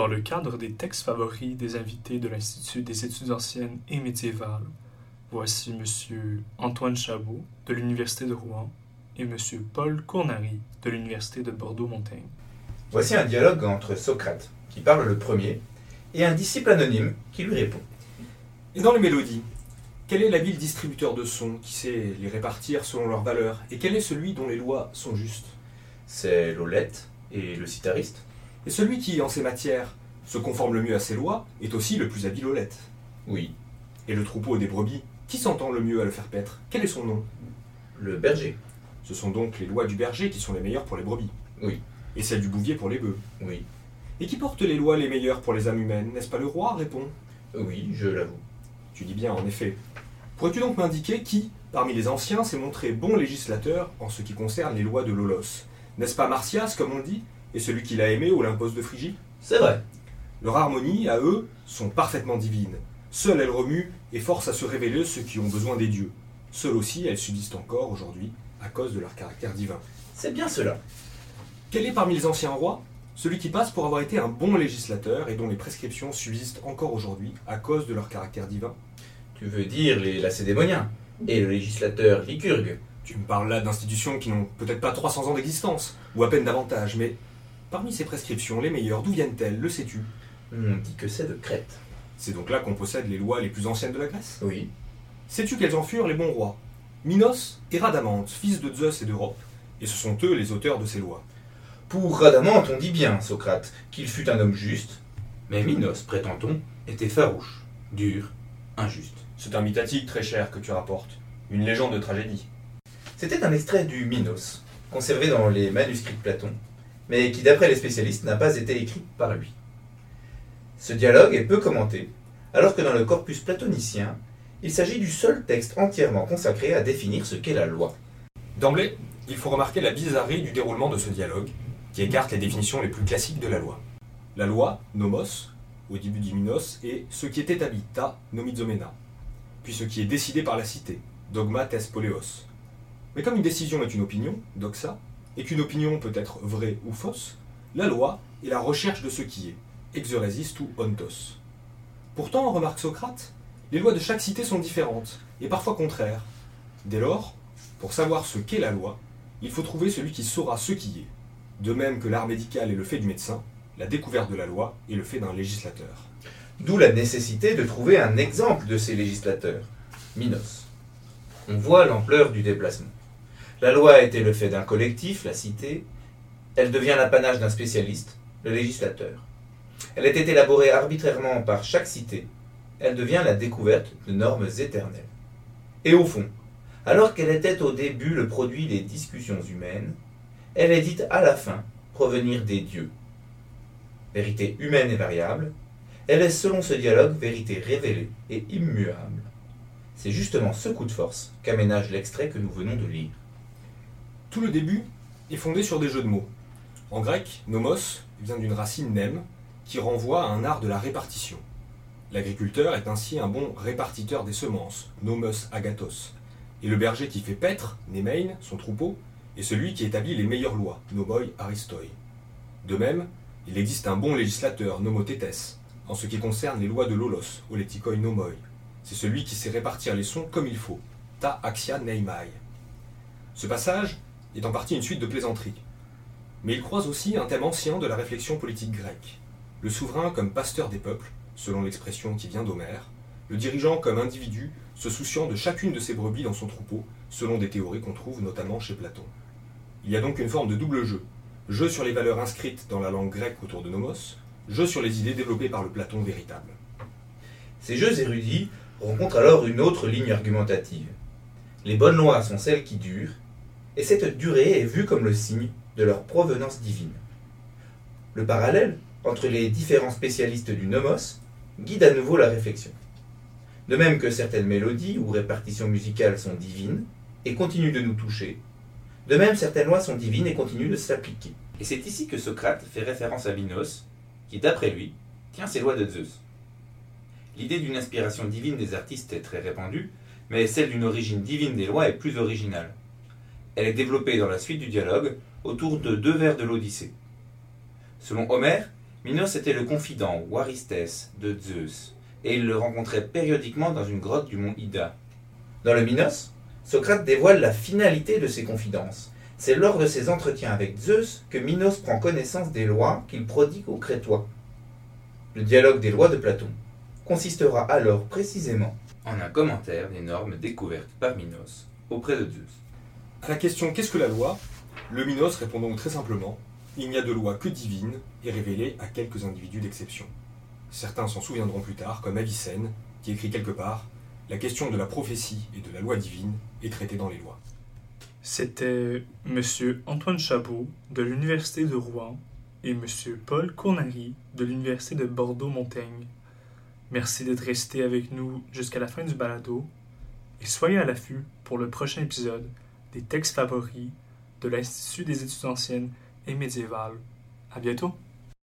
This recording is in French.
Dans le cadre des textes favoris des invités de l'Institut des études anciennes et médiévales, voici M. Antoine Chabot de l'Université de Rouen et M. Paul Cournary de l'Université de Bordeaux-Montaigne. Voici un dialogue entre Socrate, qui parle le premier, et un disciple anonyme qui lui répond. Et dans les mélodies, quel est l'habile distributeur de sons qui sait les répartir selon leur valeur Et quel est celui dont les lois sont justes? C'est l'olette et le sitariste. Et celui qui, en ces matières, se conforme le mieux à ces lois est aussi le plus habile olette. Oui. Et le troupeau des brebis, qui s'entend le mieux à le faire paître? Quel est son nom? Le berger. Ce sont donc les lois du berger qui sont les meilleures pour les brebis. Oui. Et celles du bouvier pour les bœufs. Oui. Et qui porte les lois les meilleures pour les âmes humaines N'est-ce pas le roi? répond. Oui, je l'avoue. Tu dis bien, en effet. Pourrais-tu donc m'indiquer qui, parmi les anciens, s'est montré bon législateur en ce qui concerne les lois de l'Olos N'est-ce pas Martias, comme on dit, et celui qui l'a aimé, Olympos de Phrygie C'est vrai. Leurs harmonies, à eux, sont parfaitement divines. Seules elles remuent et forcent à se révéler ceux qui ont besoin des dieux. Seules aussi elles subsistent encore aujourd'hui à cause de leur caractère divin. C'est bien cela. Quel est parmi les anciens rois celui qui passe pour avoir été un bon législateur et dont les prescriptions subsistent encore aujourd'hui à cause de leur caractère divin Tu veux dire les lacédémoniens et le législateur lycurgue Tu me parles là d'institutions qui n'ont peut-être pas 300 ans d'existence, ou à peine davantage, mais parmi ces prescriptions, les meilleures, d'où viennent-elles, le sais-tu? On dit que c'est de Crète. C'est donc là qu'on possède les lois les plus anciennes de la Grèce? Oui. Sais-tu quels en furent les bons rois? Minos et Rhadamante, fils de Zeus et d'Europe, et ce sont eux les auteurs de ces lois. Pour Rhadamante, on dit bien, Socrate, qu'il fut un homme juste, mais Minos, prétend-on, était farouche, dur, injuste. C'est un mythatique très cher que tu rapportes, une légende de tragédie. C'était un extrait du Minos, conservé dans les manuscrits de Platon, mais qui, d'après les spécialistes, n'a pas été écrit par lui. Ce dialogue est peu commenté, alors que dans le corpus platonicien, il s'agit du seul texte entièrement consacré à définir ce qu'est la loi. D'emblée, il faut remarquer la bizarrerie du déroulement de ce dialogue, qui écarte les définitions les plus classiques de la loi. La loi, nomos, au début du Minos, est ce qui est établi, ta nomizomena, puis ce qui est décidé par la cité, dogma tes poleos. Mais comme une décision est une opinion, doxa, et qu'une opinion peut être vraie ou fausse, la loi est la recherche de ce qui est, exoresist ou ontos. Pourtant, remarque Socrate, les lois de chaque cité sont différentes, et parfois contraires. Dès lors, pour savoir ce qu'est la loi, il faut trouver celui qui saura ce qui est. De même que l'art médical est le fait du médecin, la découverte de la loi est le fait d'un législateur. D'où la nécessité de trouver un exemple de ces législateurs, Minos. On voit l'ampleur du déplacement. La loi a été le fait d'un collectif, la cité, elle devient l'apanage d'un spécialiste, le législateur. Elle été élaborée arbitrairement par chaque cité, elle devient la découverte de normes éternelles. Et au fond, alors qu'elle était au début le produit des discussions humaines, elle est dite à la fin provenir des dieux. Vérité humaine et variable, elle est selon ce dialogue vérité révélée et immuable. C'est justement ce coup de force qu'aménage l'extrait que nous venons de lire. Tout le début est fondé sur des jeux de mots. En grec, nomos vient d'une racine nem qui renvoie à un art de la répartition. L'agriculteur est ainsi un bon répartiteur des semences, nomos agathos, et le berger qui fait paître, nemein, son troupeau, est celui qui établit les meilleures lois, nomoi aristoi. De même, il existe un bon législateur, nomotétes, en ce qui concerne les lois de l'olos, oletikoi nomoi. C'est celui qui sait répartir les sons comme il faut, ta axia neimai. Ce passage est en partie une suite de plaisanteries. Mais il croise aussi un thème ancien de la réflexion politique grecque. Le souverain comme pasteur des peuples, selon l'expression qui vient d'Homère, le dirigeant comme individu se souciant de chacune de ses brebis dans son troupeau, selon des théories qu'on trouve notamment chez Platon. Il y a donc une forme de double jeu. Jeu sur les valeurs inscrites dans la langue grecque autour de Nomos, jeu sur les idées développées par le Platon véritable. Ces jeux érudits rencontrent alors une autre ligne argumentative. Les bonnes lois sont celles qui durent, et cette durée est vue comme le signe de leur provenance divine. Le parallèle entre les différents spécialistes du nomos guide à nouveau la réflexion. De même que certaines mélodies ou répartitions musicales sont divines et continuent de nous toucher, de même certaines lois sont divines et continuent de s'appliquer. Et c'est ici que Socrate fait référence à Minos, qui d'après lui tient ses lois de Zeus. L'idée d'une inspiration divine des artistes est très répandue, mais celle d'une origine divine des lois est plus originale. Elle est développée dans la suite du dialogue autour de deux vers de l'Odyssée. Selon Homère, Minos était le confident ou Aristès de Zeus, et il le rencontrait périodiquement dans une grotte du mont Ida. Dans le Minos, Socrate dévoile la finalité de ses confidences. C'est lors de ses entretiens avec Zeus que Minos prend connaissance des lois qu'il prodigue aux Crétois. Le dialogue des lois de Platon consistera alors précisément en un commentaire des normes découvertes par Minos auprès de Zeus. À la question Qu'est-ce que la loi? Le Minos répond donc très simplement Il n'y a de loi que divine et révélée à quelques individus d'exception. Certains s'en souviendront plus tard, comme Avicenne, qui écrit quelque part La question de la prophétie et de la loi divine est traitée dans les lois. C'était M. Antoine Chabot de l'Université de Rouen et M. Paul Cournary de l'Université de Bordeaux-Montaigne. Merci d'être resté avec nous jusqu'à la fin du balado et soyez à l'affût pour le prochain épisode des textes favoris de l'Institut des études anciennes et médiévales. À bientôt!